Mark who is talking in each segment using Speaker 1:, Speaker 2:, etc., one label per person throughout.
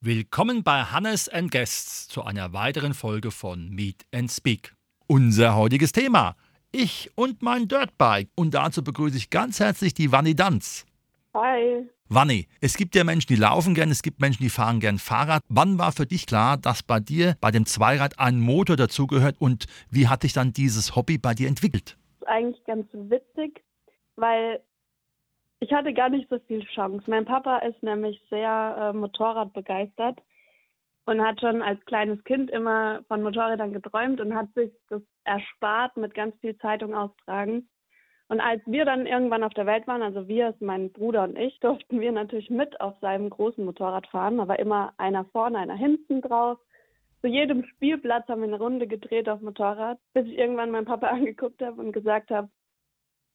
Speaker 1: Willkommen bei Hannes and Guests zu einer weiteren Folge von Meet and Speak. Unser heutiges Thema: Ich und mein Dirtbike. Und dazu begrüße ich ganz herzlich die Wanni Danz.
Speaker 2: Hi.
Speaker 1: Wanni, es gibt ja Menschen, die laufen gern, es gibt Menschen, die fahren gern Fahrrad. Wann war für dich klar, dass bei dir bei dem Zweirad ein Motor dazugehört und wie hat sich dann dieses Hobby bei dir entwickelt?
Speaker 2: Das ist eigentlich ganz witzig, weil ich hatte gar nicht so viel Chance. Mein Papa ist nämlich sehr äh, Motorrad begeistert und hat schon als kleines Kind immer von Motorrädern geträumt und hat sich das erspart mit ganz viel Zeitung austragen. Und als wir dann irgendwann auf der Welt waren, also wir, mein Bruder und ich, durften wir natürlich mit auf seinem großen Motorrad fahren. Da war immer einer vorne, einer hinten drauf. Zu jedem Spielplatz haben wir eine Runde gedreht auf Motorrad, bis ich irgendwann meinen Papa angeguckt habe und gesagt habe,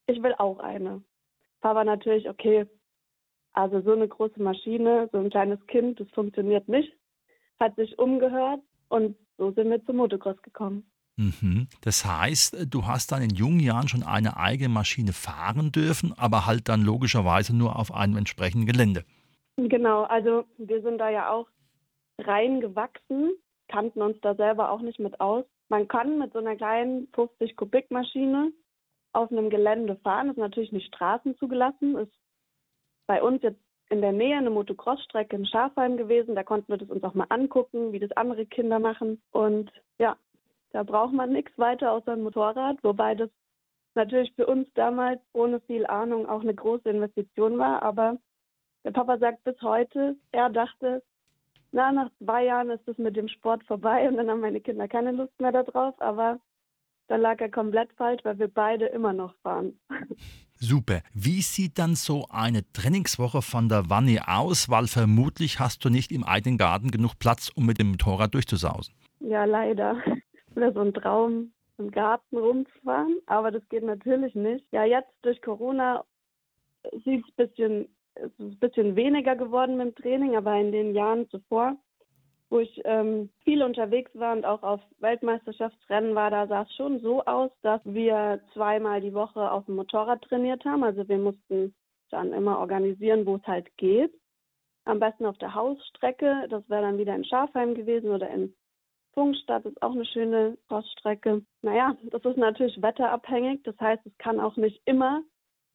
Speaker 2: ich will auch eine. Papa natürlich, okay, also so eine große Maschine, so ein kleines Kind, das funktioniert nicht. Hat sich umgehört und so sind wir zum Motocross gekommen.
Speaker 1: Mhm. Das heißt, du hast dann in jungen Jahren schon eine eigene Maschine fahren dürfen, aber halt dann logischerweise nur auf einem entsprechenden Gelände.
Speaker 2: Genau, also wir sind da ja auch reingewachsen, kannten uns da selber auch nicht mit aus. Man kann mit so einer kleinen 50 Kubik Maschine auf einem Gelände fahren. Ist natürlich nicht Straßen zugelassen. Ist bei uns jetzt in der Nähe eine Motocross-Strecke in Schafheim gewesen. Da konnten wir das uns auch mal angucken, wie das andere Kinder machen. Und ja, da braucht man nichts weiter außer ein Motorrad, wobei das natürlich für uns damals ohne viel Ahnung auch eine große Investition war. Aber der Papa sagt bis heute, er dachte, na, nach zwei Jahren ist es mit dem Sport vorbei und dann haben meine Kinder keine Lust mehr darauf. Aber da lag er komplett falsch, weil wir beide immer noch fahren.
Speaker 1: Super. Wie sieht dann so eine Trainingswoche von der Wanne aus? Weil vermutlich hast du nicht im eigenen Garten genug Platz, um mit dem Motorrad durchzusausen.
Speaker 2: Ja, leider. Wäre so ein Traum, im Garten rumzufahren, aber das geht natürlich nicht. Ja, jetzt durch Corona sieht es bisschen, es ist ein bisschen weniger geworden mit dem Training, aber in den Jahren zuvor wo ich ähm, viel unterwegs war und auch auf Weltmeisterschaftsrennen war, da sah es schon so aus, dass wir zweimal die Woche auf dem Motorrad trainiert haben. Also wir mussten dann immer organisieren, wo es halt geht. Am besten auf der Hausstrecke, das wäre dann wieder in Schafheim gewesen oder in Funkstadt, ist auch eine schöne Crossstrecke. Naja, das ist natürlich wetterabhängig, das heißt, es kann auch nicht immer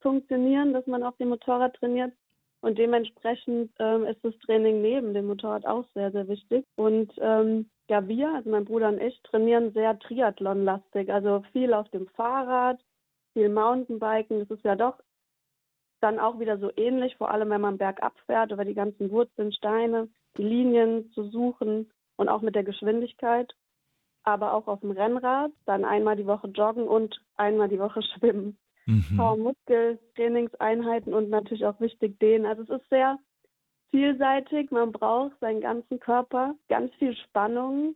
Speaker 2: funktionieren, dass man auf dem Motorrad trainiert. Und dementsprechend ähm, ist das Training neben dem Motorrad auch sehr, sehr wichtig. Und ähm, ja, wir, also mein Bruder und ich, trainieren sehr Triathlon-lastig. Also viel auf dem Fahrrad, viel Mountainbiken. Das ist ja doch dann auch wieder so ähnlich, vor allem wenn man bergab fährt, über die ganzen Wurzeln, Steine, die Linien zu suchen und auch mit der Geschwindigkeit. Aber auch auf dem Rennrad, dann einmal die Woche joggen und einmal die Woche schwimmen mhm. Muskeltrainingseinheiten und natürlich auch wichtig dehnen. Also es ist sehr vielseitig. Man braucht seinen ganzen Körper, ganz viel Spannung,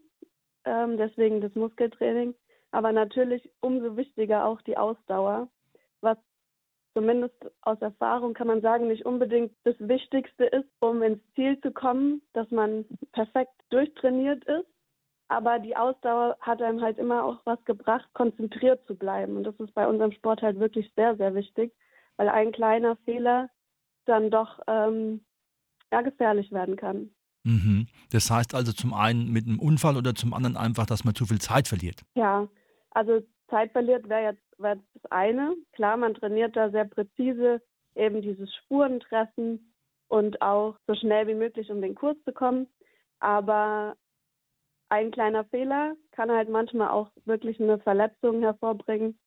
Speaker 2: ähm, deswegen das Muskeltraining. Aber natürlich umso wichtiger auch die Ausdauer, was zumindest aus Erfahrung kann man sagen, nicht unbedingt das Wichtigste ist, um ins Ziel zu kommen, dass man perfekt durchtrainiert ist, aber die Ausdauer hat einem halt immer auch was gebracht, konzentriert zu bleiben. Und das ist bei unserem Sport halt wirklich sehr, sehr wichtig, weil ein kleiner Fehler dann doch ähm, ja, gefährlich werden kann.
Speaker 1: Mhm. Das heißt also zum einen mit einem Unfall oder zum anderen einfach, dass man zu viel Zeit verliert.
Speaker 2: Ja, also Zeit verliert wäre jetzt, wär das eine. Klar, man trainiert da sehr präzise eben dieses Spurentreffen und auch so schnell wie möglich um den Kurs zu kommen. Aber ein kleiner Fehler kann halt manchmal auch wirklich eine Verletzung hervorbringen,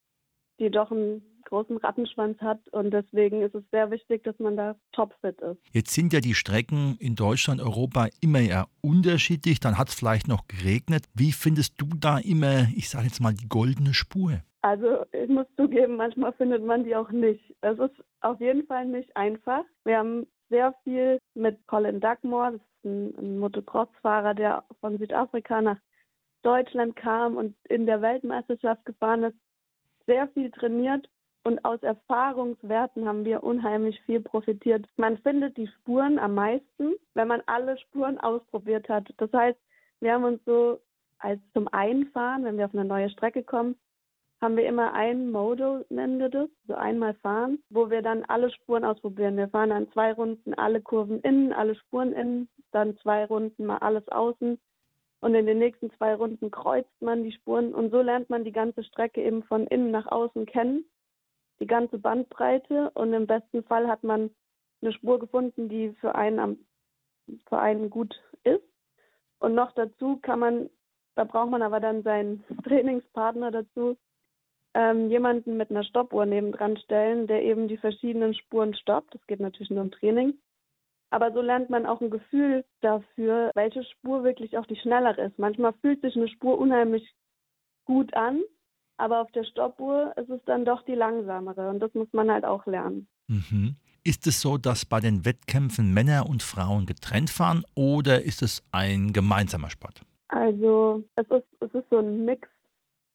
Speaker 2: die doch einen großen Rattenschwanz hat. Und deswegen ist es sehr wichtig, dass man da topfit ist.
Speaker 1: Jetzt sind ja die Strecken in Deutschland, Europa immer eher unterschiedlich. Dann hat es vielleicht noch geregnet. Wie findest du da immer, ich sage jetzt mal, die goldene Spur?
Speaker 2: Also ich muss zugeben, manchmal findet man die auch nicht. Es ist auf jeden Fall nicht einfach. Wir haben sehr viel mit Colin Dugmore, das ist ein, ein Motocross-Fahrer, der von Südafrika nach Deutschland kam und in der Weltmeisterschaft gefahren ist, sehr viel trainiert Und aus Erfahrungswerten haben wir unheimlich viel profitiert. Man findet die Spuren am meisten, wenn man alle Spuren ausprobiert hat. Das heißt, wir haben uns so als zum Einfahren, wenn wir auf eine neue Strecke kommen, haben wir immer ein Modo, nennen wir das, so einmal fahren, wo wir dann alle Spuren ausprobieren. Wir fahren dann zwei Runden alle Kurven innen, alle Spuren innen, dann zwei Runden mal alles außen und in den nächsten zwei Runden kreuzt man die Spuren und so lernt man die ganze Strecke eben von innen nach außen kennen, die ganze Bandbreite und im besten Fall hat man eine Spur gefunden, die für einen, am, für einen gut ist. Und noch dazu kann man, da braucht man aber dann seinen Trainingspartner dazu, ähm, jemanden mit einer Stoppuhr nebendran stellen, der eben die verschiedenen Spuren stoppt. Das geht natürlich nur im Training. Aber so lernt man auch ein Gefühl dafür, welche Spur wirklich auch die schnellere ist. Manchmal fühlt sich eine Spur unheimlich gut an, aber auf der Stoppuhr ist es dann doch die langsamere und das muss man halt auch lernen.
Speaker 1: Mhm. Ist es so, dass bei den Wettkämpfen Männer und Frauen getrennt fahren oder ist es ein gemeinsamer Sport?
Speaker 2: Also es ist, es ist so ein Mix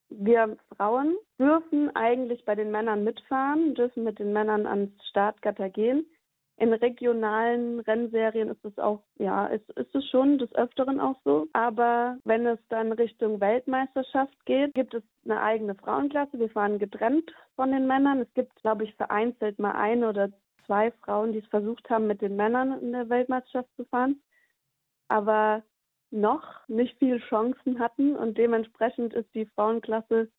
Speaker 2: wir Frauen dürfen eigentlich bei den Männern mitfahren, dürfen mit den Männern ans Startgatter gehen. In regionalen Rennserien ist es auch, ja, ist, ist es schon des Öfteren auch so. Aber wenn es dann Richtung Weltmeisterschaft geht, gibt es eine eigene Frauenklasse. Wir fahren getrennt von den Männern. Es gibt, glaube ich, vereinzelt mal eine oder zwei Frauen, die es versucht haben, mit den Männern in der Weltmeisterschaft zu fahren. Aber noch nicht viel Chancen hatten und dementsprechend ist die Frauenklasse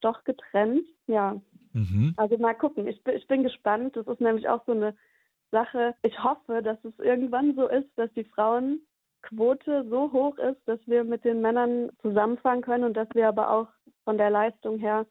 Speaker 2: doch getrennt. Ja. Mhm. Also mal gucken. Ich, ich bin gespannt. Das ist nämlich auch so eine Sache. Ich hoffe, dass es irgendwann so ist, dass die Frauenquote so hoch ist, dass wir mit den Männern zusammenfahren können und dass wir aber auch von der Leistung her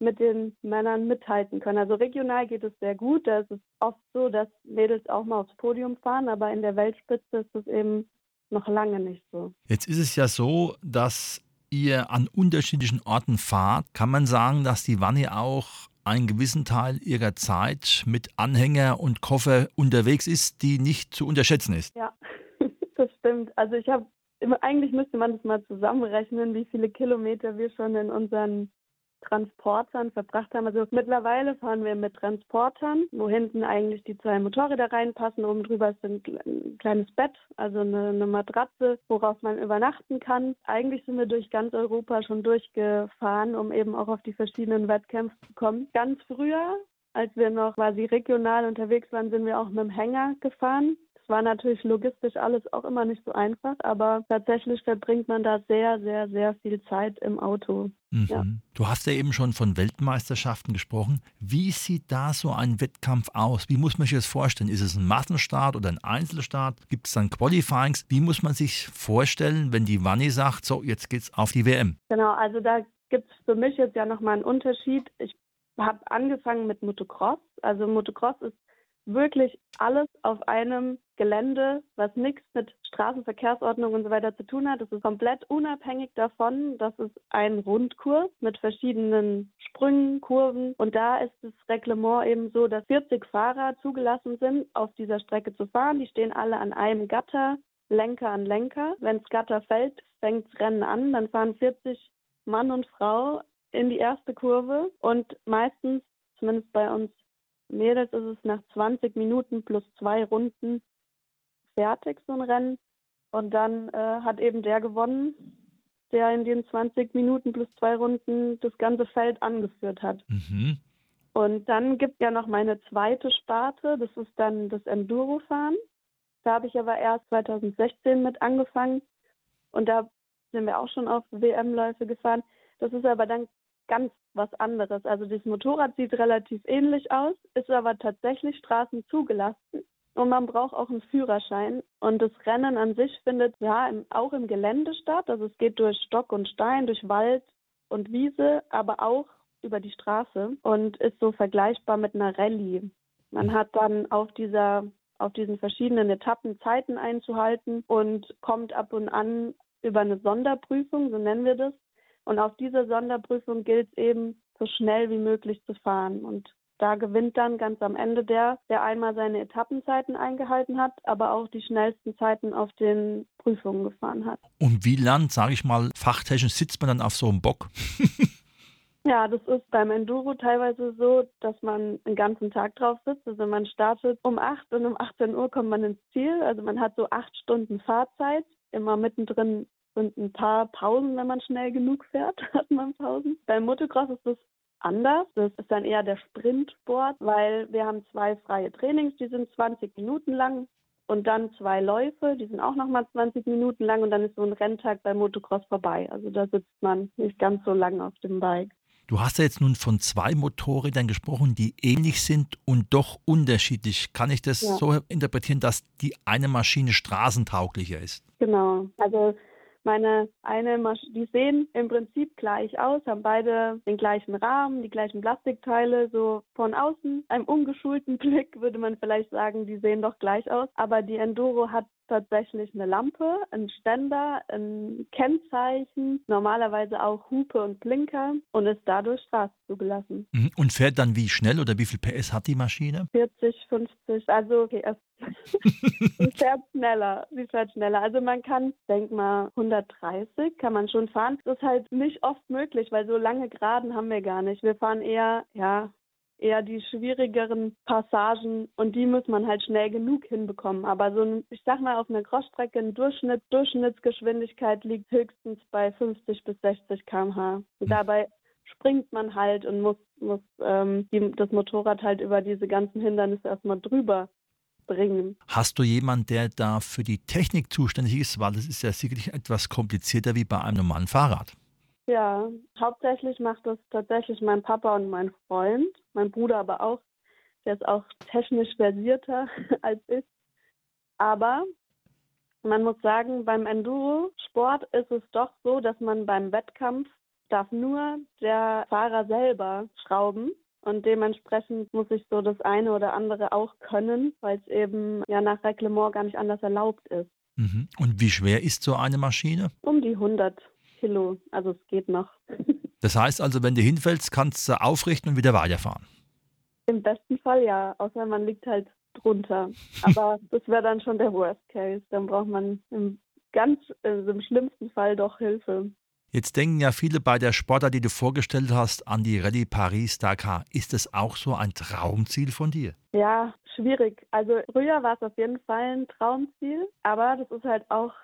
Speaker 2: mit den Männern mithalten können. Also regional geht es sehr gut. Da ist es oft so, dass Mädels auch mal aufs Podium fahren, aber in der Weltspitze ist es eben noch lange nicht so.
Speaker 1: Jetzt ist es ja so, dass ihr an unterschiedlichen Orten fahrt. Kann man sagen, dass die Wanne auch einen gewissen Teil ihrer Zeit mit Anhänger und Koffer unterwegs ist, die nicht zu unterschätzen ist?
Speaker 2: Ja, das stimmt. Also ich habe eigentlich müsste man das mal zusammenrechnen, wie viele Kilometer wir schon in unseren Transportern verbracht haben. Also mittlerweile fahren wir mit Transportern, wo hinten eigentlich die zwei Motorräder reinpassen. Oben drüber ist ein kleines Bett, also eine, eine Matratze, worauf man übernachten kann. Eigentlich sind wir durch ganz Europa schon durchgefahren, um eben auch auf die verschiedenen Wettkämpfe zu kommen. Ganz früher als wir noch quasi regional unterwegs waren, sind wir auch mit dem Hänger gefahren. War natürlich logistisch alles auch immer nicht so einfach, aber tatsächlich verbringt man da sehr, sehr, sehr viel Zeit im Auto.
Speaker 1: Mhm. Ja. Du hast ja eben schon von Weltmeisterschaften gesprochen. Wie sieht da so ein Wettkampf aus? Wie muss man sich das vorstellen? Ist es ein Massenstart oder ein Einzelstart? Gibt es dann Qualifyings? Wie muss man sich vorstellen, wenn die Wanni sagt, so, jetzt geht's auf die WM?
Speaker 2: Genau, also da gibt es für mich jetzt ja nochmal einen Unterschied. Ich habe angefangen mit Motocross. Also Motocross ist wirklich alles auf einem Gelände, was nichts mit Straßenverkehrsordnung und so weiter zu tun hat. Es ist komplett unabhängig davon. Das ist ein Rundkurs mit verschiedenen Sprüngen, Kurven. Und da ist das Reglement eben so, dass 40 Fahrer zugelassen sind, auf dieser Strecke zu fahren. Die stehen alle an einem Gatter, Lenker an Lenker. Wenn das Gatter fällt, fängt das Rennen an. Dann fahren 40 Mann und Frau in die erste Kurve und meistens, zumindest bei uns Mädels ist es nach 20 Minuten plus zwei Runden fertig, so ein Rennen. Und dann äh, hat eben der gewonnen, der in den 20 Minuten plus zwei Runden das ganze Feld angeführt hat. Mhm. Und dann gibt ja noch meine zweite Sparte, das ist dann das Endurofahren. Da habe ich aber erst 2016 mit angefangen und da sind wir auch schon auf WM-Läufe gefahren. Das ist aber dann ganz was anderes. Also das Motorrad sieht relativ ähnlich aus, ist aber tatsächlich Straßen zugelassen und man braucht auch einen Führerschein. Und das Rennen an sich findet ja im, auch im Gelände statt. Also es geht durch Stock und Stein, durch Wald und Wiese, aber auch über die Straße und ist so vergleichbar mit einer Rallye. Man hat dann auf dieser auf diesen verschiedenen Etappen Zeiten einzuhalten und kommt ab und an über eine Sonderprüfung, so nennen wir das, und auf dieser Sonderprüfung gilt es eben, so schnell wie möglich zu fahren. Und da gewinnt dann ganz am Ende der, der einmal seine Etappenzeiten eingehalten hat, aber auch die schnellsten Zeiten auf den Prüfungen gefahren hat.
Speaker 1: Und wie lang, sage ich mal, fachtechnisch sitzt man dann auf so einem Bock?
Speaker 2: Ja, das ist beim Enduro teilweise so, dass man den ganzen Tag drauf sitzt. Also man startet um 8 und um 18 Uhr kommt man ins Ziel. Also man hat so acht Stunden Fahrzeit. Immer mittendrin sind ein paar Pausen, wenn man schnell genug fährt, hat man Pausen. Beim Motocross ist das anders. Das ist dann eher der Sprintsport, weil wir haben zwei freie Trainings, die sind 20 Minuten lang und dann zwei Läufe, die sind auch nochmal 20 Minuten lang und dann ist so ein Renntag beim Motocross vorbei. Also da sitzt man nicht ganz so lang auf dem Bike.
Speaker 1: Du hast ja jetzt nun von zwei Motorrädern gesprochen, die ähnlich sind und doch unterschiedlich. Kann ich das ja. so interpretieren, dass die eine Maschine straßentauglicher ist?
Speaker 2: Genau. Also meine eine Masch die sehen im Prinzip gleich aus, haben beide den gleichen Rahmen, die gleichen Plastikteile. So von außen, einem ungeschulten Blick würde man vielleicht sagen, die sehen doch gleich aus. Aber die Enduro hat tatsächlich eine Lampe, ein Ständer, ein Kennzeichen, normalerweise auch Hupe und Blinker und ist dadurch Straße zugelassen.
Speaker 1: Mhm. Und fährt dann wie schnell oder wie viel PS hat die Maschine?
Speaker 2: 40, 50, also okay, sie fährt schneller, sie fährt schneller. Also man kann, denk mal, 130 kann man schon fahren. Das ist halt nicht oft möglich, weil so lange Geraden haben wir gar nicht. Wir fahren eher, ja, eher die schwierigeren Passagen und die muss man halt schnell genug hinbekommen. Aber so ein, ich sag mal, auf einer Crossstrecke ein Durchschnitt, Durchschnittsgeschwindigkeit liegt höchstens bei 50 bis 60 km/h. Und dabei springt man halt und muss, muss ähm, die, das Motorrad halt über diese ganzen Hindernisse erstmal drüber bringen.
Speaker 1: Hast du jemanden, der da für die Technik zuständig ist? Weil das ist ja sicherlich etwas komplizierter wie bei einem normalen Fahrrad.
Speaker 2: Ja, hauptsächlich macht das tatsächlich mein Papa und mein Freund, mein Bruder aber auch. Der ist auch technisch versierter als ich. Aber man muss sagen, beim Enduro-Sport ist es doch so, dass man beim Wettkampf darf nur der Fahrer selber schrauben. Und dementsprechend muss ich so das eine oder andere auch können, weil es eben ja nach Reglement gar nicht anders erlaubt ist.
Speaker 1: Mhm. Und wie schwer ist so eine Maschine?
Speaker 2: Um die 100 Kilo. Also es geht noch.
Speaker 1: Das heißt also, wenn du hinfällst, kannst du aufrichten und wieder weiterfahren.
Speaker 2: Im besten Fall ja, außer man liegt halt drunter. Aber das wäre dann schon der Worst Case. Dann braucht man im ganz also im schlimmsten Fall doch Hilfe.
Speaker 1: Jetzt denken ja viele bei der Sportart, die du vorgestellt hast, an die Rallye Paris-Dakar. Ist das auch so ein Traumziel von dir?
Speaker 2: Ja, schwierig. Also früher war es auf jeden Fall ein Traumziel, aber das ist halt auch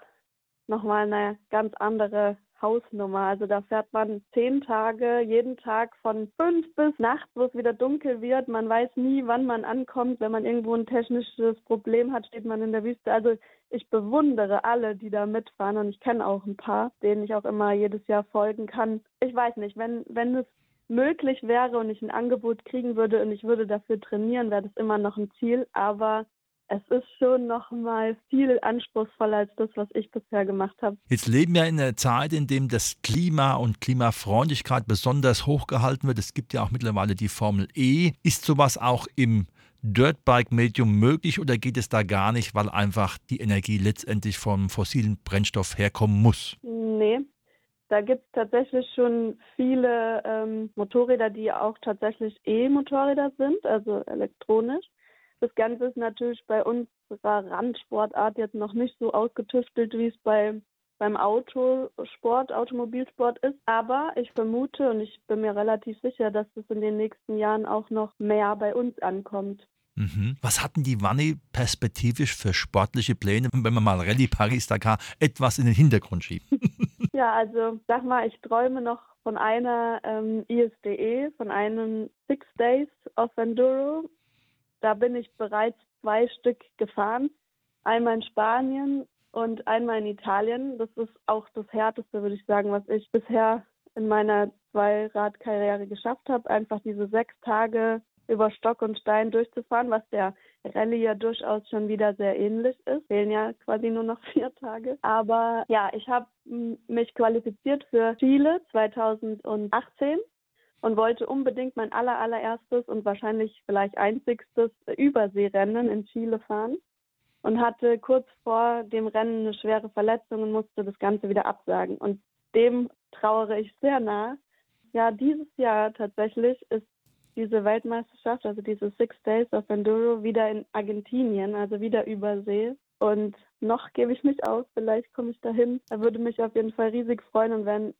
Speaker 2: nochmal eine ganz andere Hausnummer. Also da fährt man zehn Tage, jeden Tag von fünf bis nachts, wo es wieder dunkel wird. Man weiß nie, wann man ankommt. Wenn man irgendwo ein technisches Problem hat, steht man in der Wüste. Also ich bewundere alle, die da mitfahren und ich kenne auch ein paar, denen ich auch immer jedes Jahr folgen kann. Ich weiß nicht, wenn, wenn es möglich wäre und ich ein Angebot kriegen würde und ich würde dafür trainieren, wäre das immer noch ein Ziel. Aber es ist schon noch mal viel anspruchsvoller als das, was ich bisher gemacht habe.
Speaker 1: Jetzt leben wir in einer Zeit, in der das Klima und Klimafreundlichkeit besonders hochgehalten wird. Es gibt ja auch mittlerweile die Formel E. Ist sowas auch im Dirtbike-Medium möglich oder geht es da gar nicht, weil einfach die Energie letztendlich vom fossilen Brennstoff herkommen muss?
Speaker 2: Nee, da gibt es tatsächlich schon viele ähm, Motorräder, die auch tatsächlich E-Motorräder sind, also elektronisch. Das Ganze ist natürlich bei unserer Randsportart jetzt noch nicht so ausgetüftelt, wie es bei beim Autosport, Automobilsport ist. Aber ich vermute und ich bin mir relativ sicher, dass es in den nächsten Jahren auch noch mehr bei uns ankommt.
Speaker 1: Mhm. Was hatten die Wanne perspektivisch für sportliche Pläne, wenn man mal Rallye Paris-Dakar etwas in den Hintergrund schiebt?
Speaker 2: ja, also sag mal, ich träume noch von einer ähm, ISDE, von einem Six Days of Enduro da bin ich bereits zwei Stück gefahren. Einmal in Spanien und einmal in Italien. Das ist auch das Härteste, würde ich sagen, was ich bisher in meiner Zweiradkarriere geschafft habe. Einfach diese sechs Tage über Stock und Stein durchzufahren, was der Rallye ja durchaus schon wieder sehr ähnlich ist. Fehlen ja quasi nur noch vier Tage. Aber ja, ich habe mich qualifiziert für Chile 2018 und wollte unbedingt mein aller, allererstes und wahrscheinlich vielleicht einzigstes Überseerennen in Chile fahren und hatte kurz vor dem Rennen eine schwere Verletzung und musste das Ganze wieder absagen. Und dem trauere ich sehr nah. Ja, dieses Jahr tatsächlich ist diese Weltmeisterschaft, also diese Six Days of Enduro, wieder in Argentinien, also wieder Übersee. Und noch gebe ich mich aus, vielleicht komme ich dahin. Da würde mich auf jeden Fall riesig freuen und wenn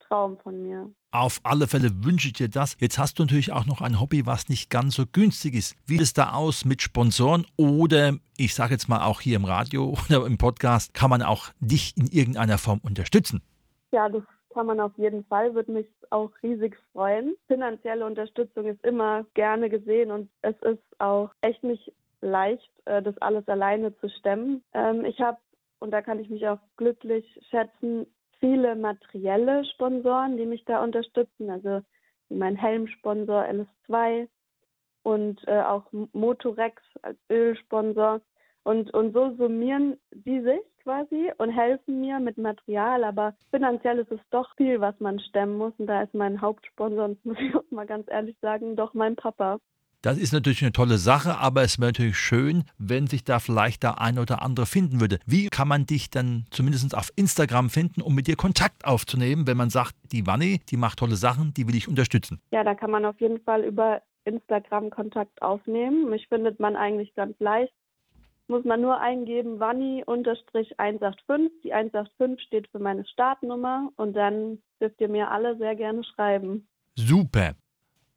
Speaker 2: Traum von mir.
Speaker 1: Auf alle Fälle wünsche ich dir das. Jetzt hast du natürlich auch noch ein Hobby, was nicht ganz so günstig ist. Wie sieht es da aus mit Sponsoren oder ich sage jetzt mal auch hier im Radio oder im Podcast, kann man auch dich in irgendeiner Form unterstützen?
Speaker 2: Ja, das kann man auf jeden Fall, würde mich auch riesig freuen. Finanzielle Unterstützung ist immer gerne gesehen und es ist auch echt nicht leicht, äh, das alles alleine zu stemmen. Ähm, ich habe, und da kann ich mich auch glücklich schätzen, viele materielle Sponsoren, die mich da unterstützen, also mein Helmsponsor LS2 und äh, auch Motorex als Ölsponsor. Und, und so summieren die sich quasi und helfen mir mit Material, aber finanziell ist es doch viel, was man stemmen muss. Und da ist mein Hauptsponsor, muss ich auch mal ganz ehrlich sagen, doch mein Papa.
Speaker 1: Das ist natürlich eine tolle Sache, aber es wäre natürlich schön, wenn sich da vielleicht der ein oder andere finden würde. Wie kann man dich dann zumindest auf Instagram finden, um mit dir Kontakt aufzunehmen, wenn man sagt, die Wanni, die macht tolle Sachen, die will ich unterstützen?
Speaker 2: Ja, da kann man auf jeden Fall über Instagram Kontakt aufnehmen. Mich findet man eigentlich ganz leicht. Muss man nur eingeben, Wanni-185. Die 185 steht für meine Startnummer und dann dürft ihr mir alle sehr gerne schreiben.
Speaker 1: Super.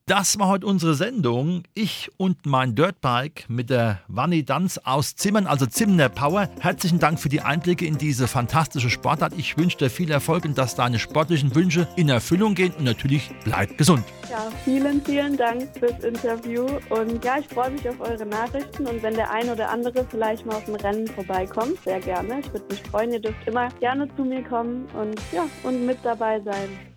Speaker 1: Das war heute unsere Sendung. Ich und mein Dirtbike mit der Wanni Danz aus Zimmern, also Zimmer Power. Herzlichen Dank für die Einblicke in diese fantastische Sportart. Ich wünsche dir viel Erfolg und dass deine sportlichen Wünsche in Erfüllung gehen und natürlich bleib gesund.
Speaker 2: Ja, vielen, vielen Dank fürs Interview und ja, ich freue mich auf eure Nachrichten und wenn der ein oder andere vielleicht mal auf dem Rennen vorbeikommt, sehr gerne. Ich würde mich freuen. Ihr dürft immer gerne zu mir kommen und ja, und mit dabei sein.